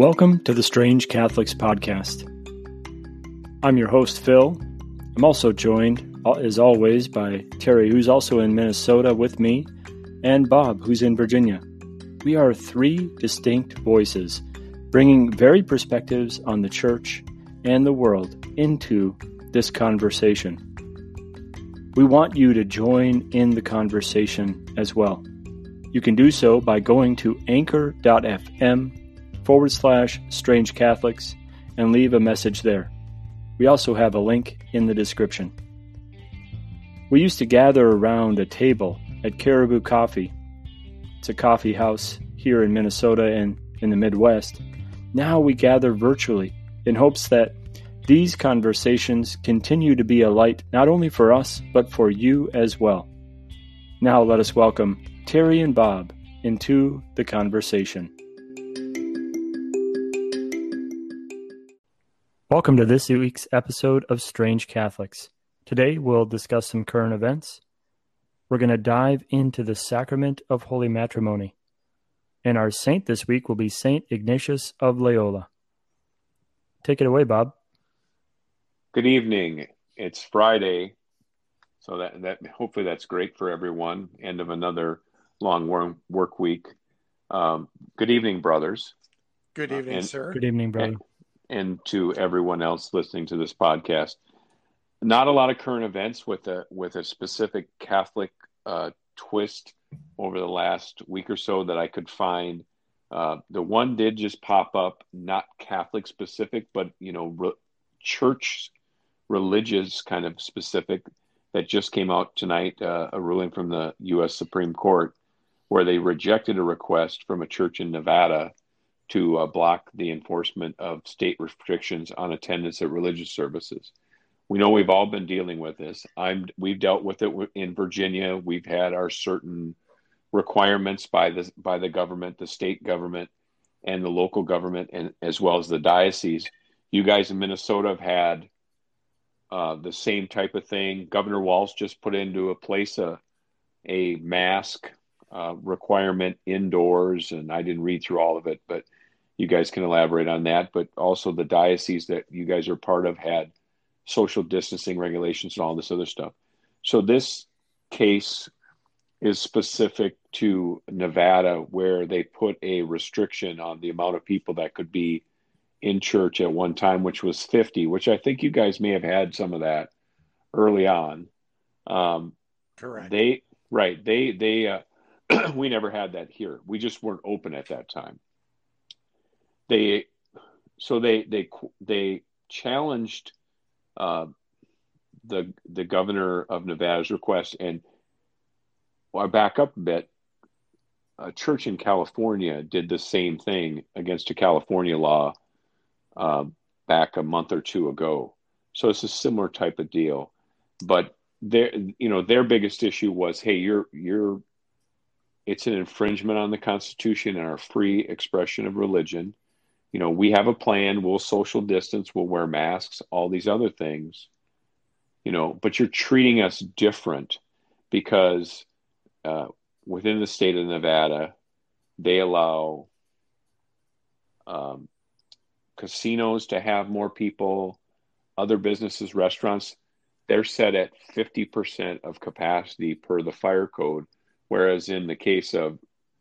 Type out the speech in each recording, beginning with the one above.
Welcome to the Strange Catholics Podcast. I'm your host, Phil. I'm also joined, uh, as always, by Terry, who's also in Minnesota with me, and Bob, who's in Virginia. We are three distinct voices, bringing varied perspectives on the church and the world into this conversation. We want you to join in the conversation as well. You can do so by going to anchor.fm forward slash strange Catholics and leave a message there. We also have a link in the description. We used to gather around a table at Caribou Coffee. It's a coffee house here in Minnesota and in the Midwest. Now we gather virtually in hopes that these conversations continue to be a light not only for us, but for you as well. Now let us welcome Terry and Bob into the conversation. Welcome to this week's episode of Strange Catholics. Today we'll discuss some current events. We're going to dive into the sacrament of holy matrimony. And our saint this week will be Saint Ignatius of Loyola. Take it away, Bob. Good evening. It's Friday, so that that hopefully that's great for everyone. End of another long work week. Um, good evening, brothers. Good evening, uh, and, sir. Good evening, brother. And, and, to everyone else listening to this podcast. Not a lot of current events with a with a specific Catholic uh, twist over the last week or so that I could find. Uh, the one did just pop up, not Catholic specific, but you know, re- church religious kind of specific that just came out tonight, uh, a ruling from the U.S. Supreme Court, where they rejected a request from a church in Nevada to uh, block the enforcement of state restrictions on attendance at religious services. We know we've all been dealing with this. I'm we've dealt with it in Virginia. We've had our certain requirements by the by the government, the state government, and the local government, and as well as the diocese. You guys in Minnesota have had uh, the same type of thing. Governor Walz just put into a place a a mask uh, requirement indoors, and I didn't read through all of it, but you guys can elaborate on that. But also the diocese that you guys are part of had social distancing regulations and all this other stuff. So this case is specific to Nevada, where they put a restriction on the amount of people that could be in church at one time, which was 50, which I think you guys may have had some of that early on. Um, Correct. They, right. They, they, uh, we never had that here. We just weren't open at that time. They, so they, they, they challenged, uh, the, the governor of Nevada's request. And well, I back up a bit. A church in California did the same thing against a California law uh, back a month or two ago. So it's a similar type of deal, but their you know their biggest issue was, hey, you're you're it's an infringement on the Constitution and our free expression of religion. You know, we have a plan. We'll social distance. We'll wear masks. All these other things. You know, but you're treating us different because uh, within the state of Nevada, they allow um, casinos to have more people, other businesses, restaurants, they're set at 50% of capacity per the fire code. Whereas in the case of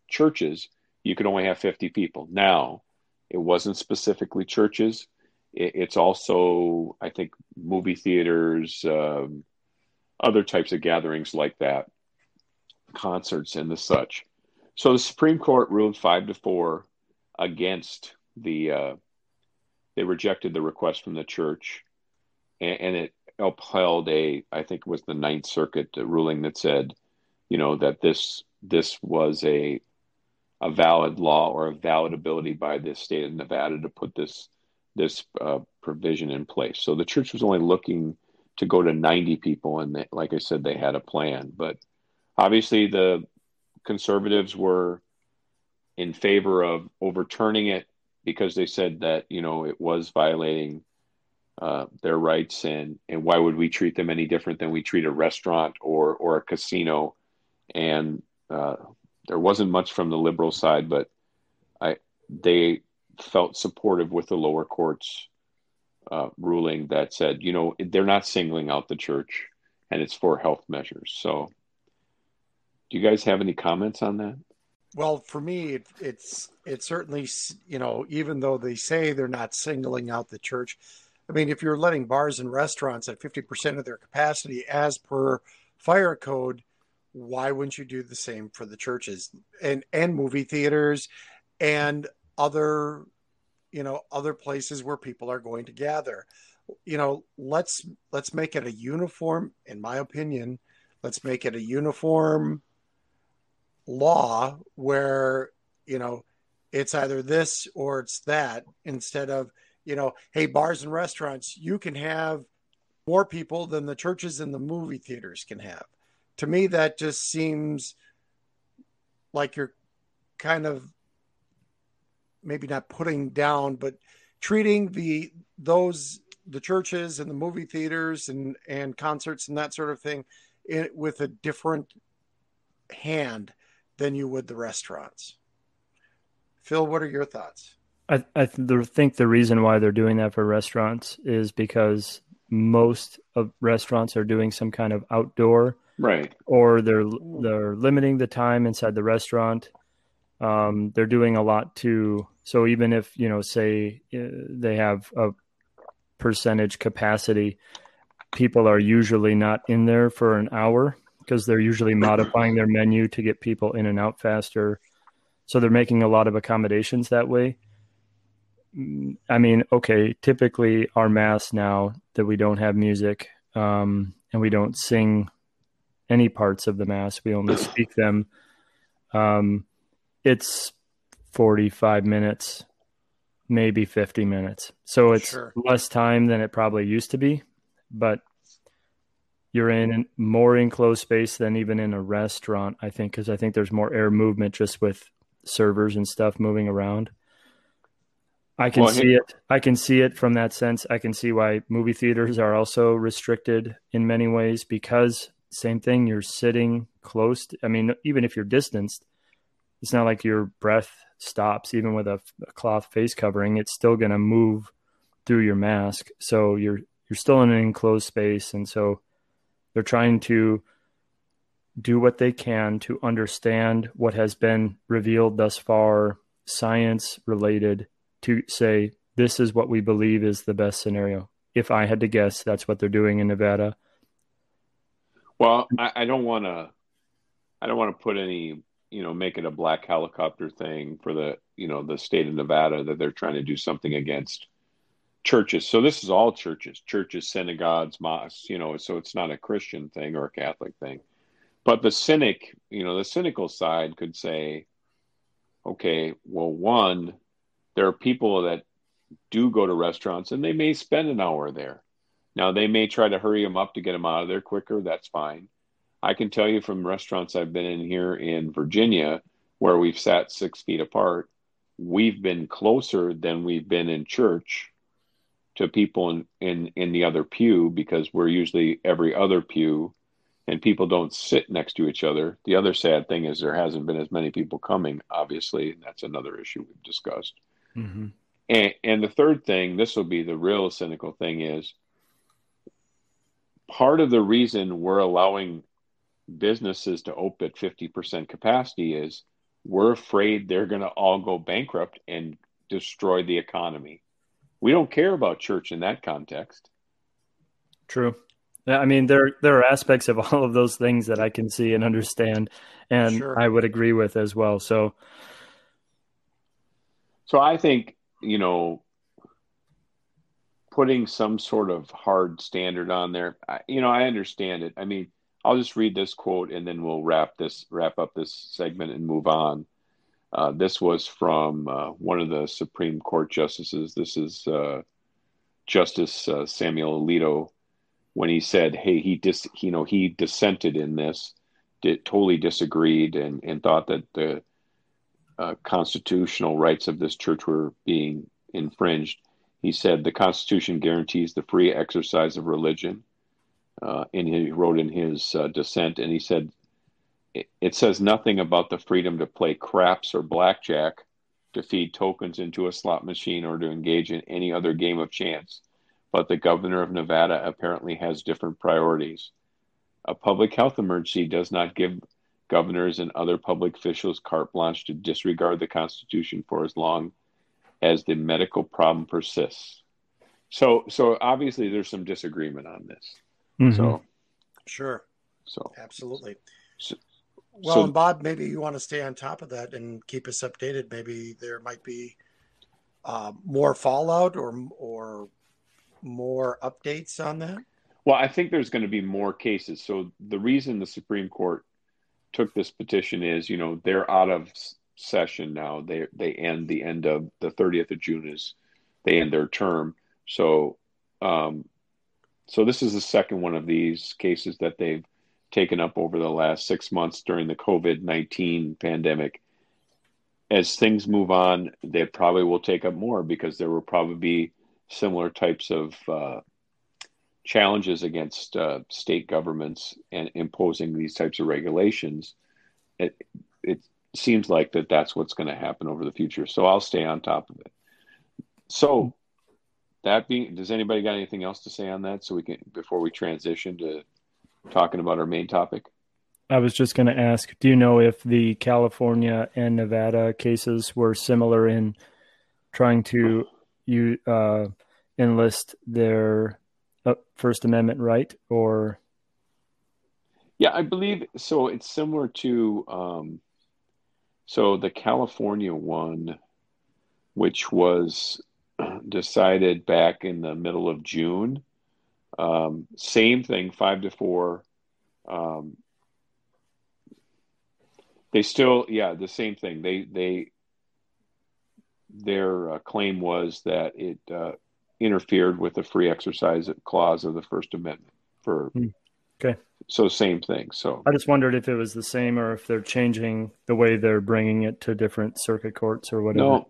churches, you can only have 50 people. Now, it wasn't specifically churches. It's also, I think, movie theaters, um, other types of gatherings like that, concerts and the such. So the Supreme Court ruled five to four against the uh, they rejected the request from the church, and, and it upheld a I think it was the Ninth Circuit ruling that said, you know, that this this was a a valid law or a valid ability by the state of Nevada to put this this uh, provision in place. So the church was only looking to go to 90 people, and they, like I said, they had a plan. But obviously, the conservatives were in favor of overturning it because they said that you know it was violating uh, their rights and and why would we treat them any different than we treat a restaurant or or a casino and uh, there wasn't much from the liberal side but I they felt supportive with the lower courts uh, ruling that said, you know, they're not singling out the church and it's for health measures. So, do you guys have any comments on that? Well, for me, it, it's it's certainly you know even though they say they're not singling out the church, I mean if you're letting bars and restaurants at fifty percent of their capacity as per fire code, why wouldn't you do the same for the churches and and movie theaters and other you know other places where people are going to gather? You know, let's let's make it a uniform. In my opinion, let's make it a uniform law where you know it's either this or it's that instead of you know hey bars and restaurants you can have more people than the churches and the movie theaters can have to me that just seems like you're kind of maybe not putting down but treating the those the churches and the movie theaters and and concerts and that sort of thing it, with a different hand than you would the restaurants. Phil, what are your thoughts? I, I think the reason why they're doing that for restaurants is because most of restaurants are doing some kind of outdoor, right? Or they're they're limiting the time inside the restaurant. Um, they're doing a lot to so even if you know, say uh, they have a percentage capacity, people are usually not in there for an hour because they're usually modifying their menu to get people in and out faster. So they're making a lot of accommodations that way. I mean, okay, typically our mass now that we don't have music um, and we don't sing any parts of the mass, we only speak them. Um, it's 45 minutes, maybe 50 minutes. So it's sure. less time than it probably used to be, but you're in more enclosed space than even in a restaurant, I think, because I think there's more air movement just with servers and stuff moving around. I can well, see it. I can see it from that sense. I can see why movie theaters are also restricted in many ways because same thing. You're sitting close. To, I mean, even if you're distanced, it's not like your breath stops. Even with a, a cloth face covering, it's still going to move through your mask. So you're you're still in an enclosed space, and so they're trying to do what they can to understand what has been revealed thus far, science related, to say, this is what we believe is the best scenario. If I had to guess, that's what they're doing in Nevada. Well, I, I don't want to, I don't want to put any, you know, make it a black helicopter thing for the, you know, the state of Nevada that they're trying to do something against churches. So this is all churches, churches, synagogues, mosques, you know, so it's not a Christian thing or a Catholic thing. But the cynic, you know, the cynical side could say, okay, well, one, there are people that do go to restaurants and they may spend an hour there. Now, they may try to hurry them up to get them out of there quicker. That's fine. I can tell you from restaurants I've been in here in Virginia where we've sat six feet apart, we've been closer than we've been in church to people in, in, in the other pew because we're usually every other pew and people don't sit next to each other. The other sad thing is there hasn't been as many people coming, obviously. That's another issue we've discussed. Mm-hmm. And, and the third thing, this will be the real cynical thing, is part of the reason we're allowing businesses to open at 50% capacity is we're afraid they're going to all go bankrupt and destroy the economy we don't care about church in that context. True. I mean, there there are aspects of all of those things that I can see and understand, and sure. I would agree with as well. So, so I think you know, putting some sort of hard standard on there. I, you know, I understand it. I mean, I'll just read this quote and then we'll wrap this wrap up this segment and move on. Uh, this was from uh, one of the Supreme Court justices. This is uh, Justice uh, Samuel Alito when he said, "Hey, he dis, you know, he dissented in this, did, totally disagreed, and and thought that the uh, constitutional rights of this church were being infringed." He said the Constitution guarantees the free exercise of religion. Uh, and he wrote in his dissent, and he said it says nothing about the freedom to play craps or blackjack to feed tokens into a slot machine or to engage in any other game of chance. But the governor of Nevada apparently has different priorities. A public health emergency does not give governors and other public officials carte blanche to disregard the Constitution for as long as the medical problem persists. So, so obviously, there's some disagreement on this. Mm-hmm. So, sure. So, absolutely. So, well, so, and Bob, maybe you want to stay on top of that and keep us updated. Maybe there might be uh, more fallout or or more updates on that. Well, I think there's going to be more cases. So the reason the Supreme Court took this petition is, you know, they're out of session now. They they end the end of the 30th of June is they end their term. So um, so this is the second one of these cases that they've taken up over the last six months during the COVID 19 pandemic. As things move on, they probably will take up more because there will probably be similar types of uh, challenges against uh, state governments and imposing these types of regulations. It, it seems like that that's what's going to happen over the future. So I'll stay on top of it. So that being, does anybody got anything else to say on that? So we can before we transition to talking about our main topic. I was just going to ask, do you know if the California and Nevada cases were similar in trying to you uh, enlist their uh, First Amendment right, or? Yeah, I believe so. It's similar to um, so the California one, which was decided back in the middle of June. Um, same thing, five to four. Um, they still, yeah, the same thing. They they their uh, claim was that it uh, interfered with the free exercise clause of the First Amendment. For hmm. okay, so same thing. So I just wondered if it was the same or if they're changing the way they're bringing it to different circuit courts or whatever.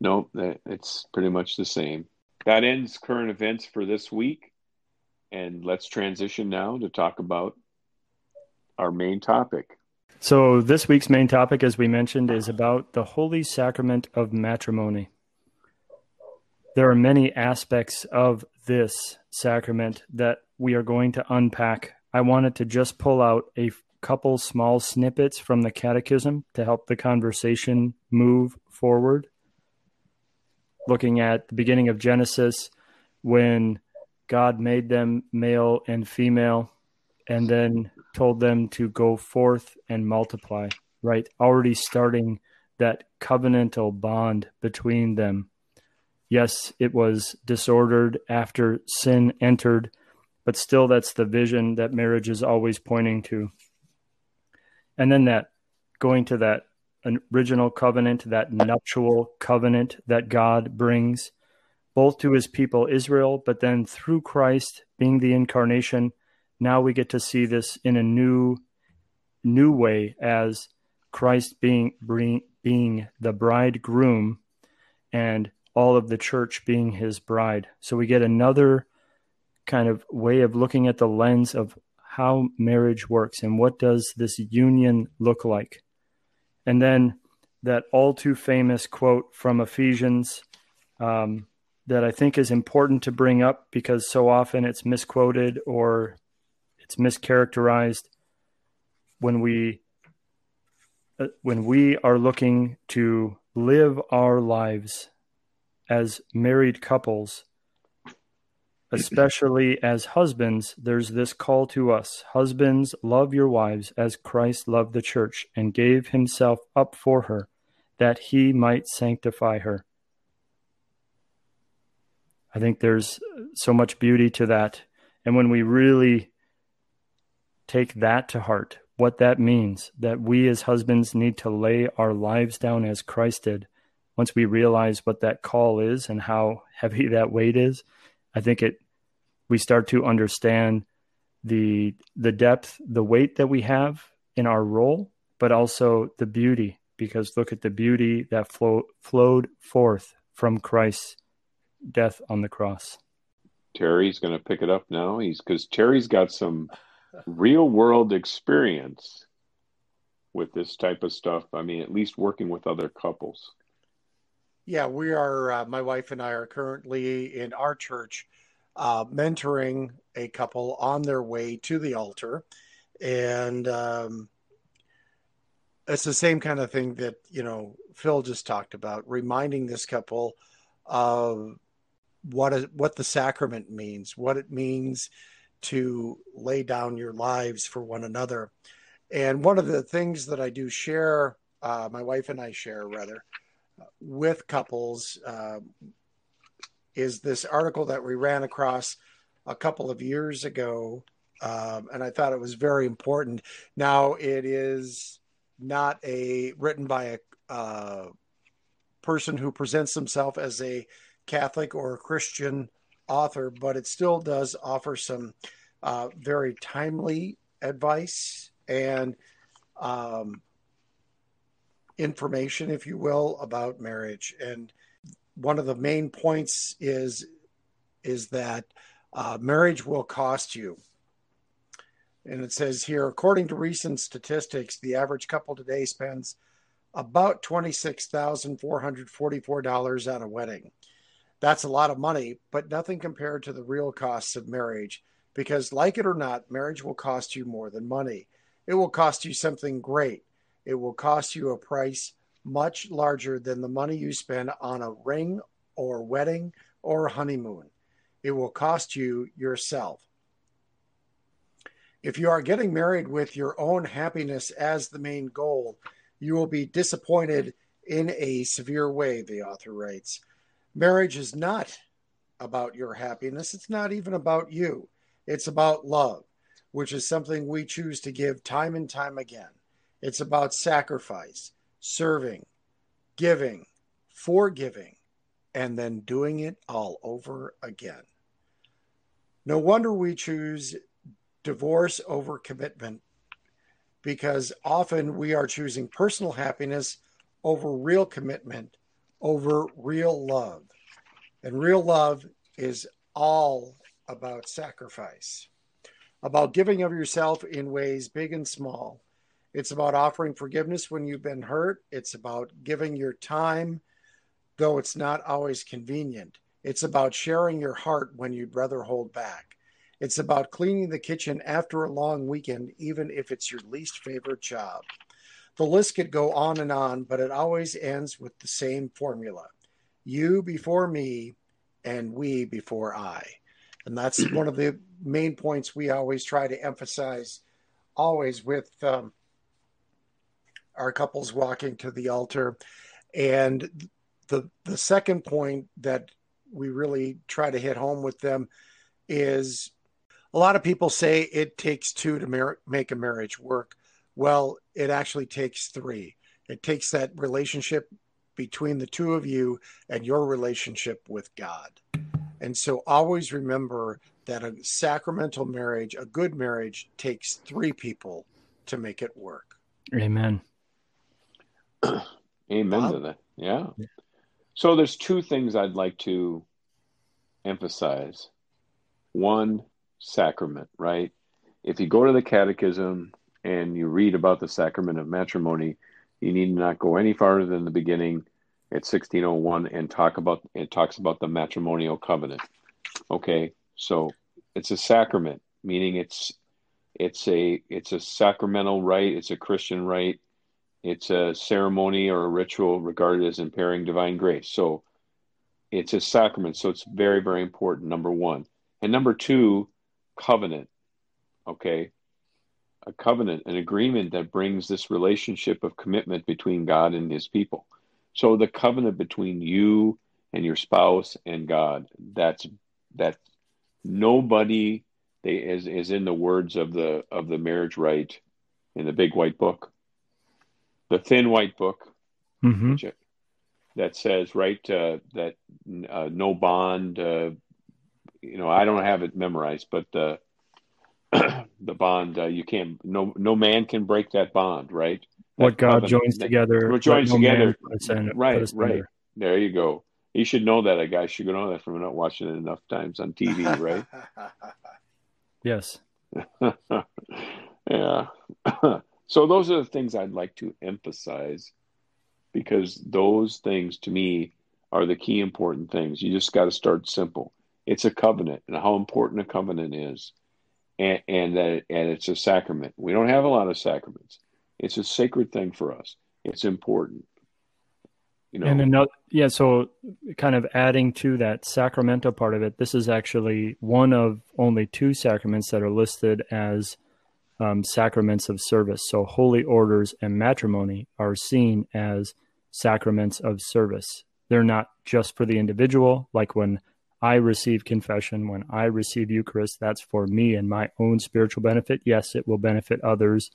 No, no, it's pretty much the same. That ends current events for this week, and let's transition now to talk about our main topic. So, this week's main topic, as we mentioned, is about the Holy Sacrament of Matrimony. There are many aspects of this sacrament that we are going to unpack. I wanted to just pull out a couple small snippets from the Catechism to help the conversation move forward. Looking at the beginning of Genesis, when God made them male and female, and then told them to go forth and multiply, right? Already starting that covenantal bond between them. Yes, it was disordered after sin entered, but still that's the vision that marriage is always pointing to. And then that going to that original covenant, that nuptial covenant that God brings both to his people Israel, but then through Christ being the incarnation now we get to see this in a new new way as Christ being being the bridegroom and all of the church being his bride. So we get another kind of way of looking at the lens of how marriage works and what does this union look like. And then that all too famous quote from Ephesians um, that I think is important to bring up because so often it's misquoted or it's mischaracterized when we uh, when we are looking to live our lives as married couples especially as husbands there's this call to us husbands love your wives as Christ loved the church and gave himself up for her that he might sanctify her i think there's so much beauty to that and when we really take that to heart, what that means, that we as husbands need to lay our lives down as Christ did. Once we realize what that call is and how heavy that weight is, I think it we start to understand the the depth, the weight that we have in our role, but also the beauty. Because look at the beauty that flow, flowed forth from Christ's death on the cross. Terry's going to pick it up now. He's because Terry's got some real world experience with this type of stuff. I mean, at least working with other couples. Yeah, we are. Uh, my wife and I are currently in our church uh, mentoring a couple on their way to the altar, and um, it's the same kind of thing that you know Phil just talked about, reminding this couple of what is, what the sacrament means, what it means to lay down your lives for one another. And one of the things that I do share, uh, my wife and I share rather, with couples uh, is this article that we ran across a couple of years ago. Um, and I thought it was very important. Now it is not a written by a uh, person who presents himself as a Catholic or a Christian author, but it still does offer some uh, very timely advice and um, information, if you will, about marriage. And one of the main points is is that uh, marriage will cost you. And it says here, according to recent statistics, the average couple today spends about $26,444 at a wedding. That's a lot of money, but nothing compared to the real costs of marriage. Because, like it or not, marriage will cost you more than money. It will cost you something great. It will cost you a price much larger than the money you spend on a ring or wedding or honeymoon. It will cost you yourself. If you are getting married with your own happiness as the main goal, you will be disappointed in a severe way, the author writes. Marriage is not about your happiness, it's not even about you. It's about love, which is something we choose to give time and time again. It's about sacrifice, serving, giving, forgiving, and then doing it all over again. No wonder we choose divorce over commitment because often we are choosing personal happiness over real commitment, over real love. And real love is all about sacrifice, about giving of yourself in ways big and small. It's about offering forgiveness when you've been hurt. It's about giving your time, though it's not always convenient. It's about sharing your heart when you'd rather hold back. It's about cleaning the kitchen after a long weekend, even if it's your least favorite job. The list could go on and on, but it always ends with the same formula you before me, and we before I. And that's one of the main points we always try to emphasize, always with um, our couples walking to the altar. And the the second point that we really try to hit home with them is a lot of people say it takes two to mar- make a marriage work. Well, it actually takes three. It takes that relationship between the two of you and your relationship with God. And so always remember that a sacramental marriage, a good marriage, takes three people to make it work. Amen. Amen Bob? to that. Yeah. So there's two things I'd like to emphasize. One, sacrament, right? If you go to the catechism and you read about the sacrament of matrimony, you need not go any farther than the beginning at 1601 and talk about it talks about the matrimonial covenant. Okay, so it's a sacrament, meaning it's it's a it's a sacramental rite, it's a Christian rite, it's a ceremony or a ritual regarded as impairing divine grace. So it's a sacrament, so it's very very important. Number one, and number two, covenant. Okay, a covenant, an agreement that brings this relationship of commitment between God and His people. So the covenant between you and your spouse and God. That's that. Nobody they is is in the words of the of the marriage rite in the big white book, the thin white book, mm-hmm. which, that says right uh, that uh, no bond. Uh, you know, I don't have it memorized, but the the bond uh, you can't no no man can break that bond, right? That what God joins that, together, what joins no together, right? Right. There you go. You should know that. A guy should know that from not watching it enough times on TV, right? yes. yeah. so those are the things I'd like to emphasize because those things to me are the key important things. You just got to start simple. It's a covenant, and how important a covenant is, and and that and it's a sacrament. We don't have a lot of sacraments. It's a sacred thing for us. It's important. You know, and another, yeah. So, kind of adding to that sacramental part of it, this is actually one of only two sacraments that are listed as um, sacraments of service. So, holy orders and matrimony are seen as sacraments of service. They're not just for the individual, like when I receive confession, when I receive Eucharist, that's for me and my own spiritual benefit. Yes, it will benefit others,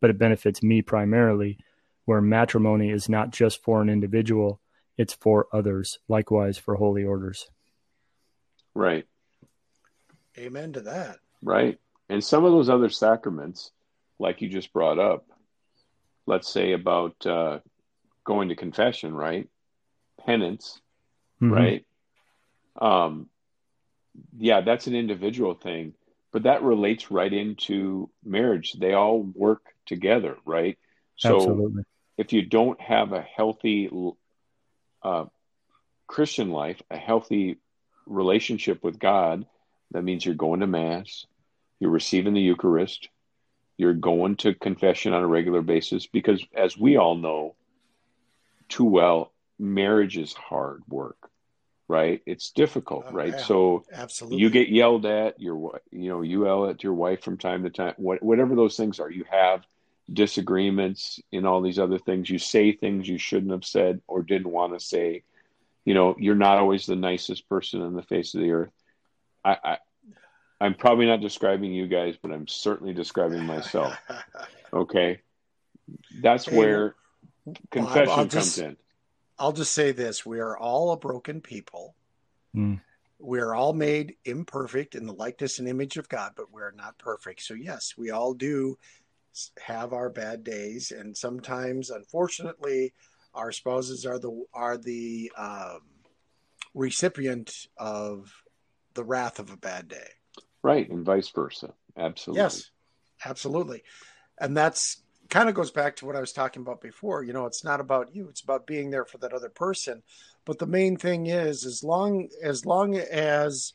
but it benefits me primarily where matrimony is not just for an individual, it's for others, likewise for holy orders. Right. Amen to that. Right. And some of those other sacraments, like you just brought up, let's say about uh, going to confession, right? Penance, mm-hmm. right? Um, yeah, that's an individual thing, but that relates right into marriage. They all work together, right? So Absolutely if you don't have a healthy uh, Christian life, a healthy relationship with God, that means you're going to Mass, you're receiving the Eucharist, you're going to confession on a regular basis, because as we all know too well, marriage is hard work right it's difficult oh, right yeah, so absolutely you get yelled at your you know you yell at your wife from time to time What, whatever those things are you have disagreements in all these other things. You say things you shouldn't have said or didn't want to say. You know, you're not always the nicest person on the face of the earth. I, I I'm probably not describing you guys, but I'm certainly describing myself. Okay, that's where confession I'll, I'll comes just, in. I'll just say this: we are all a broken people. Mm. We are all made imperfect in the likeness and image of God, but we're not perfect. So yes, we all do have our bad days, and sometimes, unfortunately, our spouses are the are the um, recipient of the wrath of a bad day. Right, and vice versa. Absolutely. Yes, absolutely, and that's kind of goes back to what I was talking about before. You know, it's not about you; it's about being there for that other person. But the main thing is, as long as long as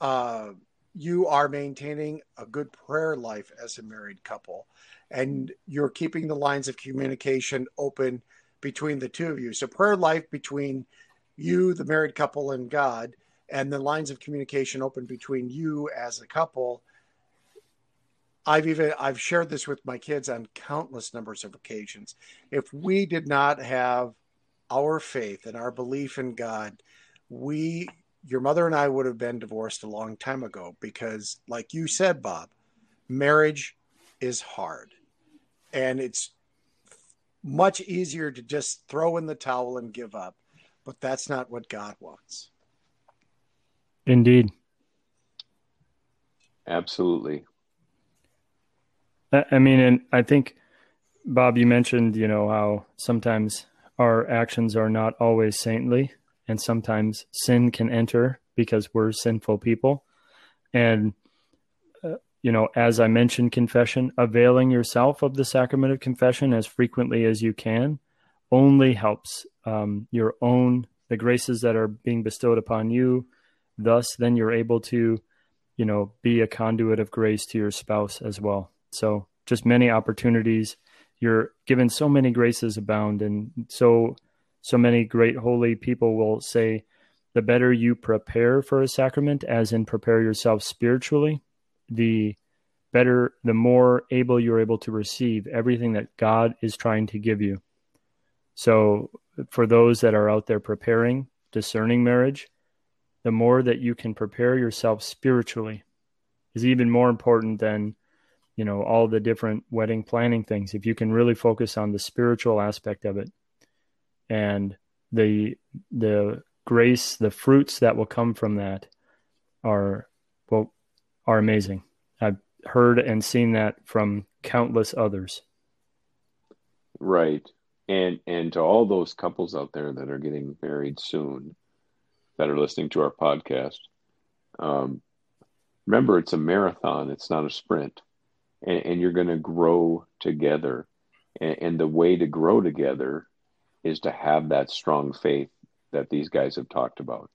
uh, you are maintaining a good prayer life as a married couple and you're keeping the lines of communication open between the two of you. So prayer life between you, the married couple, and God, and the lines of communication open between you as a couple. I've even I've shared this with my kids on countless numbers of occasions. If we did not have our faith and our belief in God, we your mother and I would have been divorced a long time ago because, like you said, Bob, marriage is hard. And it's much easier to just throw in the towel and give up. But that's not what God wants. Indeed. Absolutely. I mean, and I think, Bob, you mentioned, you know, how sometimes our actions are not always saintly and sometimes sin can enter because we're sinful people. And, uh, you know, as I mentioned, confession, availing yourself of the sacrament of confession as frequently as you can only helps um, your own, the graces that are being bestowed upon you. Thus, then you're able to, you know, be a conduit of grace to your spouse as well. So, just many opportunities. You're given so many graces abound and so so many great holy people will say the better you prepare for a sacrament, as in prepare yourself spiritually, the better, the more able you're able to receive everything that God is trying to give you. So, for those that are out there preparing, discerning marriage, the more that you can prepare yourself spiritually is even more important than you know all the different wedding planning things if you can really focus on the spiritual aspect of it and the the grace, the fruits that will come from that are well are amazing. I've heard and seen that from countless others. Right. And and to all those couples out there that are getting married soon that are listening to our podcast, um, remember it's a marathon, it's not a sprint. And, and you're going to grow together. And, and the way to grow together is to have that strong faith that these guys have talked about.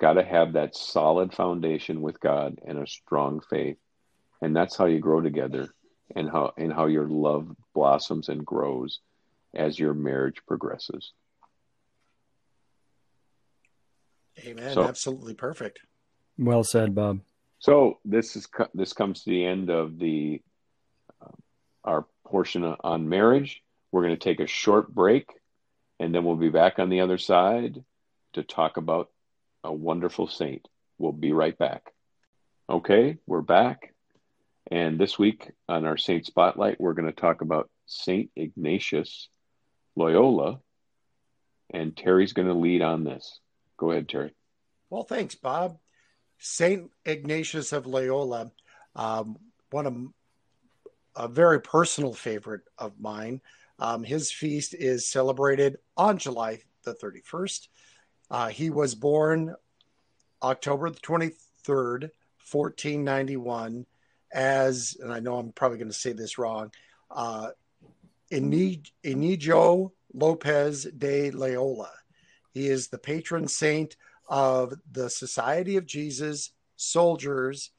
Got to have that solid foundation with God and a strong faith. And that's how you grow together and how and how your love blossoms and grows as your marriage progresses. Amen. So, Absolutely perfect. Well said, Bob. So this is this comes to the end of the uh, our portion on marriage. We're going to take a short break, and then we'll be back on the other side to talk about a wonderful saint. We'll be right back. Okay, we're back. And this week on our Saint Spotlight, we're going to talk about Saint Ignatius Loyola. And Terry's going to lead on this. Go ahead, Terry. Well, thanks, Bob. Saint Ignatius of Loyola, um, one of a very personal favorite of mine. Um, his feast is celebrated on July the 31st. Uh, he was born October the 23rd, 1491, as, and I know I'm probably going to say this wrong, uh, Inigo Lopez de Loyola. He is the patron saint of the Society of Jesus, soldiers,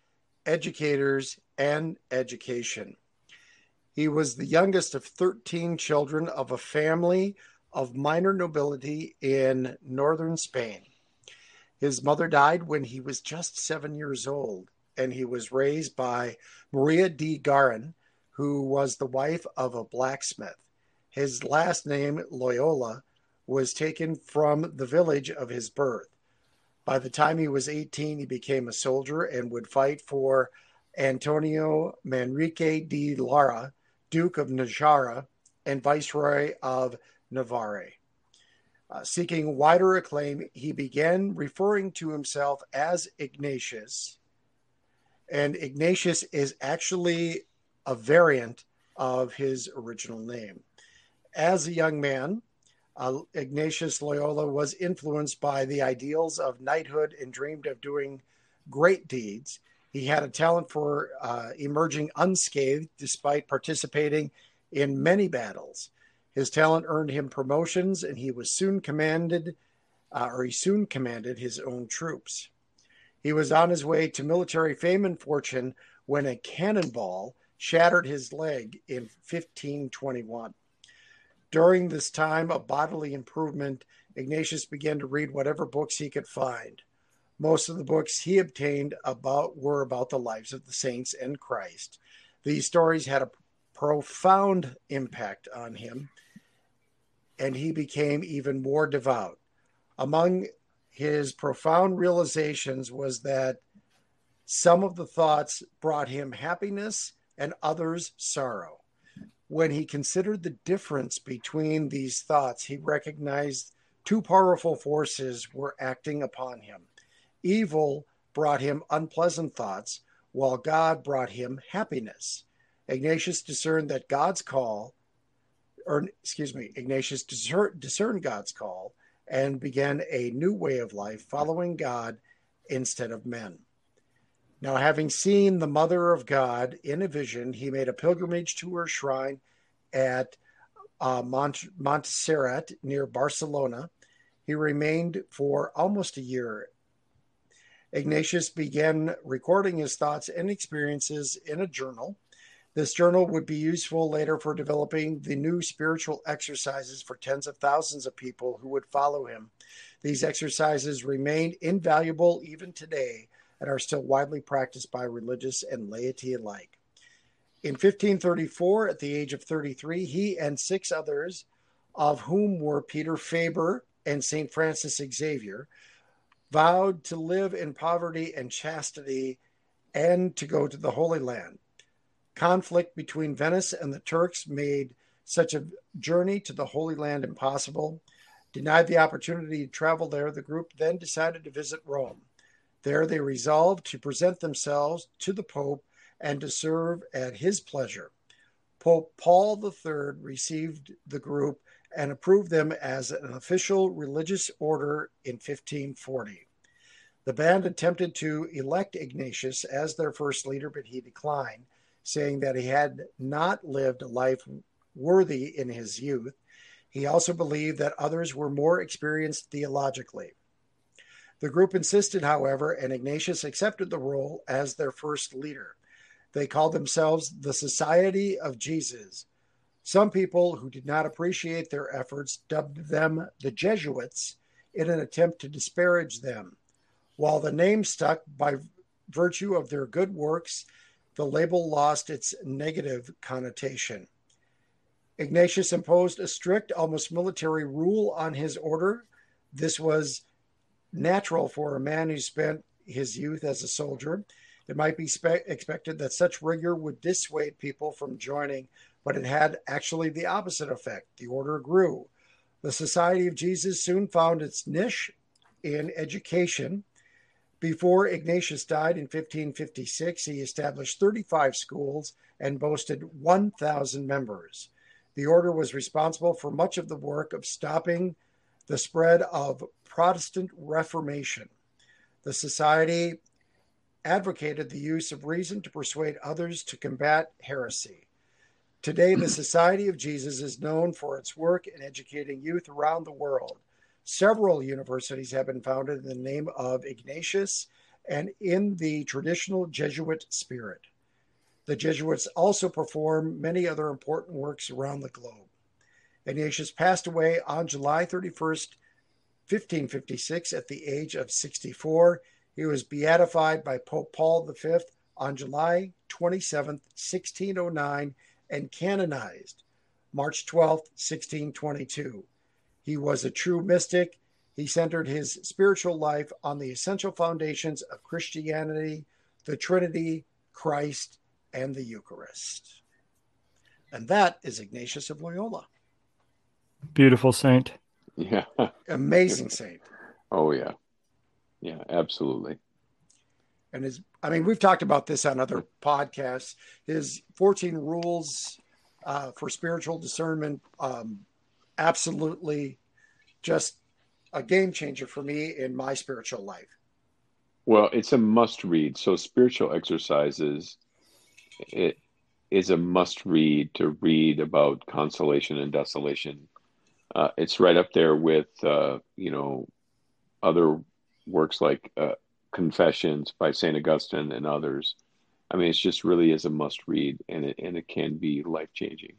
educators, and education. He was the youngest of 13 children of a family of minor nobility in northern Spain. His mother died when he was just seven years old, and he was raised by Maria de Garin, who was the wife of a blacksmith. His last name, Loyola, was taken from the village of his birth. By the time he was 18, he became a soldier and would fight for Antonio Manrique de Lara, Duke of Najara and Viceroy of Navarre. Uh, seeking wider acclaim, he began referring to himself as Ignatius. And Ignatius is actually a variant of his original name. As a young man, uh, Ignatius Loyola was influenced by the ideals of knighthood and dreamed of doing great deeds. He had a talent for uh, emerging unscathed despite participating in many battles. His talent earned him promotions, and he was soon commanded, uh, or he soon commanded his own troops. He was on his way to military fame and fortune when a cannonball shattered his leg in 1521. During this time of bodily improvement, Ignatius began to read whatever books he could find. Most of the books he obtained about were about the lives of the saints and Christ. These stories had a profound impact on him, and he became even more devout. Among his profound realizations was that some of the thoughts brought him happiness and others sorrow. When he considered the difference between these thoughts, he recognized two powerful forces were acting upon him. Evil brought him unpleasant thoughts, while God brought him happiness. Ignatius discerned that God's call, or excuse me, Ignatius discerned God's call and began a new way of life, following God instead of men. Now, having seen the Mother of God in a vision, he made a pilgrimage to her shrine at uh, Mont- Montserrat near Barcelona. He remained for almost a year. Ignatius began recording his thoughts and experiences in a journal. This journal would be useful later for developing the new spiritual exercises for tens of thousands of people who would follow him. These exercises remain invaluable even today and are still widely practiced by religious and laity alike. In 1534, at the age of 33, he and six others, of whom were Peter Faber and St. Francis Xavier, vowed to live in poverty and chastity and to go to the Holy Land. Conflict between Venice and the Turks made such a journey to the Holy Land impossible. Denied the opportunity to travel there, the group then decided to visit Rome. There they resolved to present themselves to the Pope and to serve at his pleasure. Pope Paul III received the group and approved them as an official religious order in 1540. The band attempted to elect Ignatius as their first leader, but he declined, saying that he had not lived a life worthy in his youth. He also believed that others were more experienced theologically. The group insisted, however, and Ignatius accepted the role as their first leader. They called themselves the Society of Jesus. Some people who did not appreciate their efforts dubbed them the Jesuits in an attempt to disparage them. While the name stuck by virtue of their good works, the label lost its negative connotation. Ignatius imposed a strict, almost military rule on his order. This was natural for a man who spent his youth as a soldier. It might be spe- expected that such rigor would dissuade people from joining, but it had actually the opposite effect. The order grew. The Society of Jesus soon found its niche in education. Before Ignatius died in 1556, he established 35 schools and boasted 1,000 members. The order was responsible for much of the work of stopping the spread of Protestant Reformation. The society advocated the use of reason to persuade others to combat heresy. Today, the Society of Jesus is known for its work in educating youth around the world. Several universities have been founded in the name of Ignatius and in the traditional Jesuit spirit. The Jesuits also perform many other important works around the globe. Ignatius passed away on July 31st, 1556, at the age of 64. He was beatified by Pope Paul V on July 27, 1609, and canonized March 12, 1622. He was a true mystic. He centered his spiritual life on the essential foundations of Christianity, the Trinity, Christ, and the Eucharist. And that is Ignatius of Loyola. Beautiful saint. Yeah. Amazing saint. Oh yeah. Yeah, absolutely. And his I mean, we've talked about this on other podcasts. His 14 rules uh, for spiritual discernment, um, absolutely just a game changer for me in my spiritual life. Well, it's a must read. So spiritual exercises it is a must read to read about consolation and desolation. Uh, it's right up there with uh, you know other works like uh, Confessions by Saint Augustine and others. I mean, it's just really is a must read, and it and it can be life changing.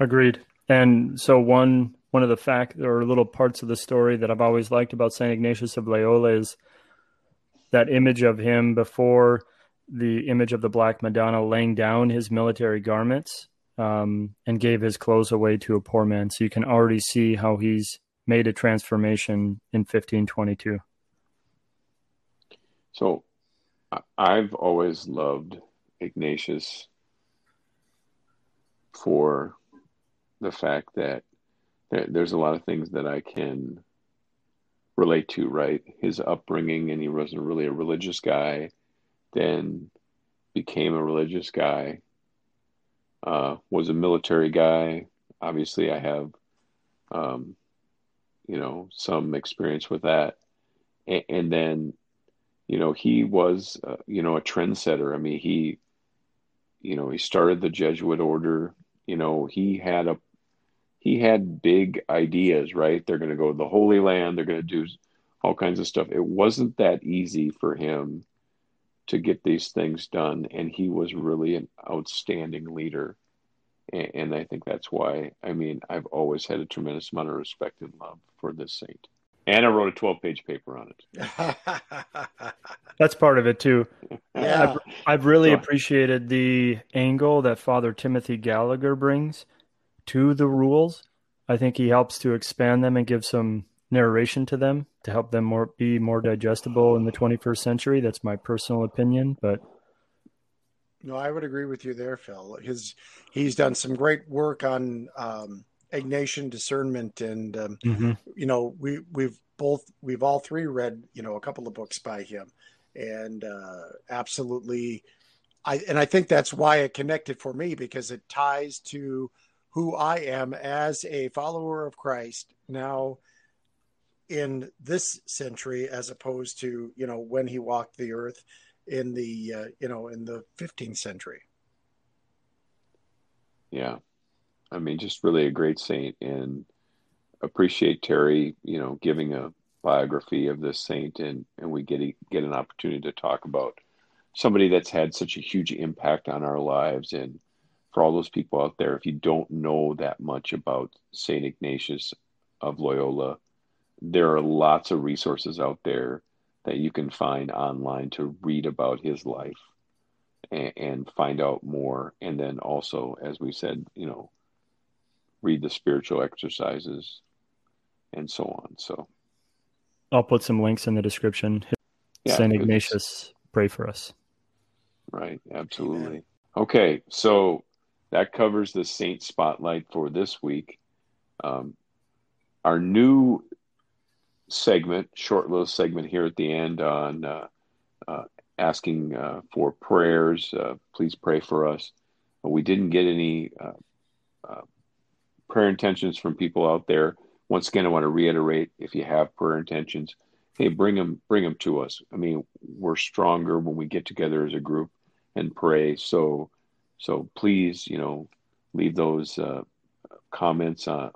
Agreed. And so one one of the fact or little parts of the story that I've always liked about Saint Ignatius of Loyola is that image of him before the image of the Black Madonna laying down his military garments um, and gave his clothes away to a poor man. So you can already see how he's made a transformation in 1522. So I've always loved Ignatius for the fact that there's a lot of things that I can relate to, right? His upbringing, and he wasn't really a religious guy then became a religious guy, uh, was a military guy. Obviously, I have, um, you know, some experience with that. And, and then, you know, he was, uh, you know, a trendsetter. I mean, he, you know, he started the Jesuit order. You know, he had a, he had big ideas, right? They're going to go to the Holy Land. They're going to do all kinds of stuff. It wasn't that easy for him to get these things done. And he was really an outstanding leader. And, and I think that's why, I mean, I've always had a tremendous amount of respect and love for this saint. And I wrote a 12 page paper on it. That's part of it too. Yeah. I've, I've really appreciated the angle that Father Timothy Gallagher brings to the rules. I think he helps to expand them and give some narration to them to help them more be more digestible in the 21st century. That's my personal opinion, but no, I would agree with you there, Phil. His he's done some great work on um, Ignatian discernment, and um, mm-hmm. you know we we've both we've all three read you know a couple of books by him, and uh, absolutely, I and I think that's why it connected for me because it ties to who I am as a follower of Christ now in this century as opposed to you know when he walked the earth in the uh, you know in the 15th century. Yeah. I mean, just really a great saint, and appreciate Terry, you know, giving a biography of this saint, and and we get a, get an opportunity to talk about somebody that's had such a huge impact on our lives, and for all those people out there, if you don't know that much about Saint Ignatius of Loyola, there are lots of resources out there that you can find online to read about his life and, and find out more. And then also, as we said, you know, read the spiritual exercises and so on. So I'll put some links in the description. Yeah, St. Ignatius, pray for us. Right, absolutely. Okay, so that covers the Saint Spotlight for this week. Um, our new segment, short little segment here at the end on uh, uh, asking uh, for prayers. Uh, please pray for us. We didn't get any uh, prayer intentions from people out there. Once again, I want to reiterate: if you have prayer intentions, hey, bring them, bring them to us. I mean, we're stronger when we get together as a group and pray. So, so please, you know, leave those comments or,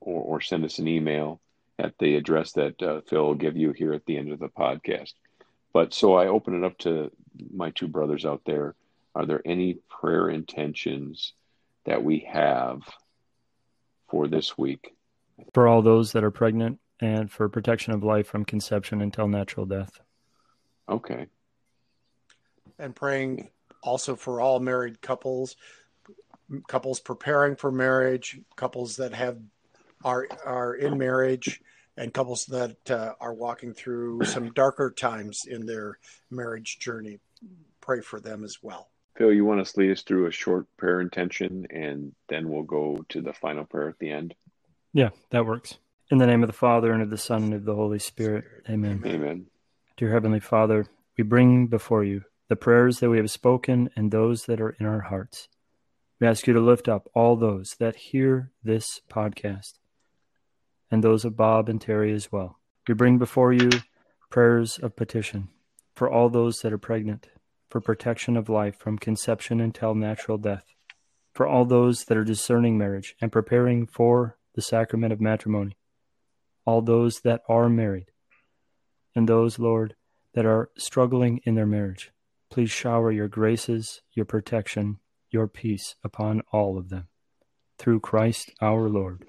or send us an email at the address that uh, Phil will give you here at the end of the podcast. But so I open it up to my two brothers out there. Are there any prayer intentions that we have for this week? For all those that are pregnant and for protection of life from conception until natural death. Okay. And praying also for all married couples, couples preparing for marriage, couples that have are are in marriage and couples that uh, are walking through some darker times in their marriage journey. Pray for them as well. Phil, you want to lead us through a short prayer intention and then we'll go to the final prayer at the end? Yeah, that works. In the name of the Father, and of the Son, and of the Holy Spirit. Amen. Amen. Dear Heavenly Father, we bring before you the prayers that we have spoken and those that are in our hearts. We ask you to lift up all those that hear this podcast and those of Bob and Terry as well. We bring before you prayers of petition for all those that are pregnant, for protection of life from conception until natural death, for all those that are discerning marriage and preparing for the sacrament of matrimony, all those that are married, and those, Lord, that are struggling in their marriage. Please shower your graces, your protection, your peace upon all of them. Through Christ our Lord.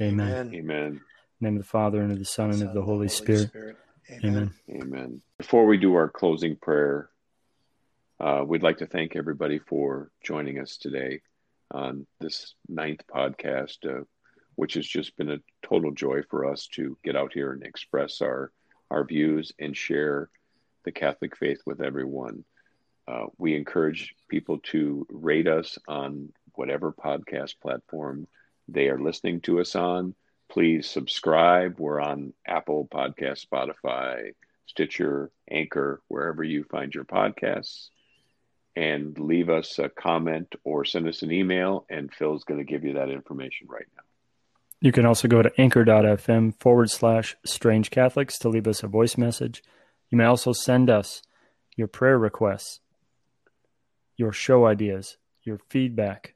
Amen. Amen. name of the Father and of the Son and of the Holy, Holy Spirit. Spirit. Amen. Amen. Before we do our closing prayer, uh, we'd like to thank everybody for joining us today on this ninth podcast, uh, which has just been a total joy for us to get out here and express our our views and share the Catholic faith with everyone. Uh, we encourage people to rate us on whatever podcast platform they are listening to us on. Please subscribe. We're on Apple Podcast, Spotify, Stitcher, Anchor, wherever you find your podcasts. And leave us a comment or send us an email, and Phil's going to give you that information right now. You can also go to anchor.fm forward slash strange Catholics to leave us a voice message. You may also send us your prayer requests, your show ideas, your feedback,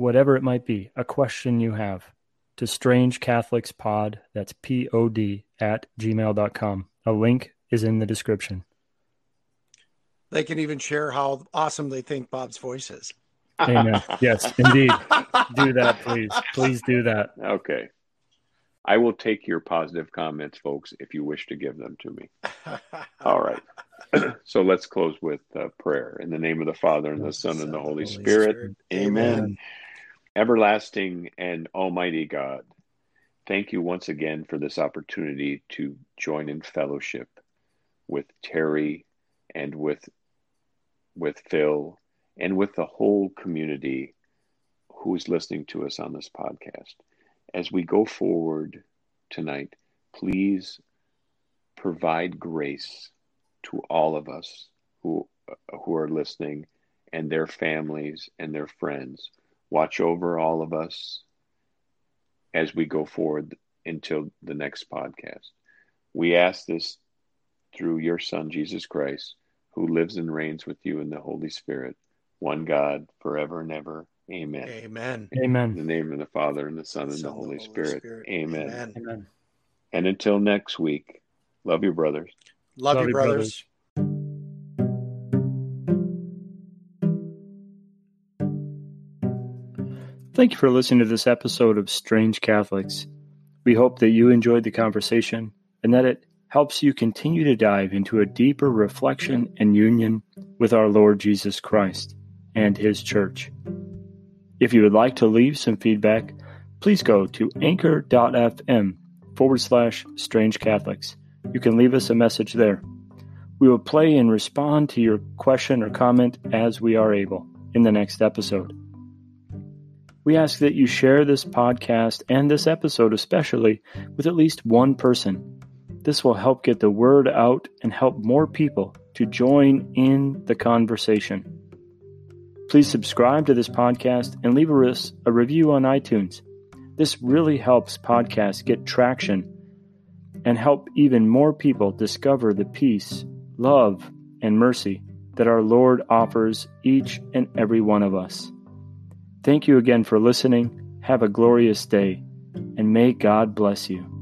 whatever it might be, a question you have, to Strange Catholics Pod, that's P O D, at gmail.com. A link is in the description. They can even share how awesome they think Bob's voice is. Amen. yes, indeed. do that, please. Please do that. Okay. I will take your positive comments, folks, if you wish to give them to me. All right. so let's close with uh, prayer. In the name of the Father, and the Son, and the Holy, Holy Spirit. Spirit. Amen. Amen. Everlasting and Almighty God, thank you once again for this opportunity to join in fellowship with Terry and with with Phil and with the whole community who is listening to us on this podcast. As we go forward tonight, please provide grace to all of us who who are listening and their families and their friends watch over all of us as we go forward until the next podcast. We ask this through your Son, Jesus Christ, who lives and reigns with you in the Holy Spirit, one God, forever and ever. Amen. Amen. In Amen. the name of the Father and the Son and Son the of Holy Spirit. Amen. Amen. Amen. And until next week, love you, brothers. Love, Love you, you, brothers. Thank you for listening to this episode of Strange Catholics. We hope that you enjoyed the conversation and that it helps you continue to dive into a deeper reflection and union with our Lord Jesus Christ and His Church. If you would like to leave some feedback, please go to anchor.fm forward slash strange Catholics. You can leave us a message there. We will play and respond to your question or comment as we are able in the next episode. We ask that you share this podcast and this episode especially with at least one person. This will help get the word out and help more people to join in the conversation. Please subscribe to this podcast and leave us a review on iTunes. This really helps podcasts get traction and help even more people discover the peace, love, and mercy that our Lord offers each and every one of us. Thank you again for listening. Have a glorious day, and may God bless you.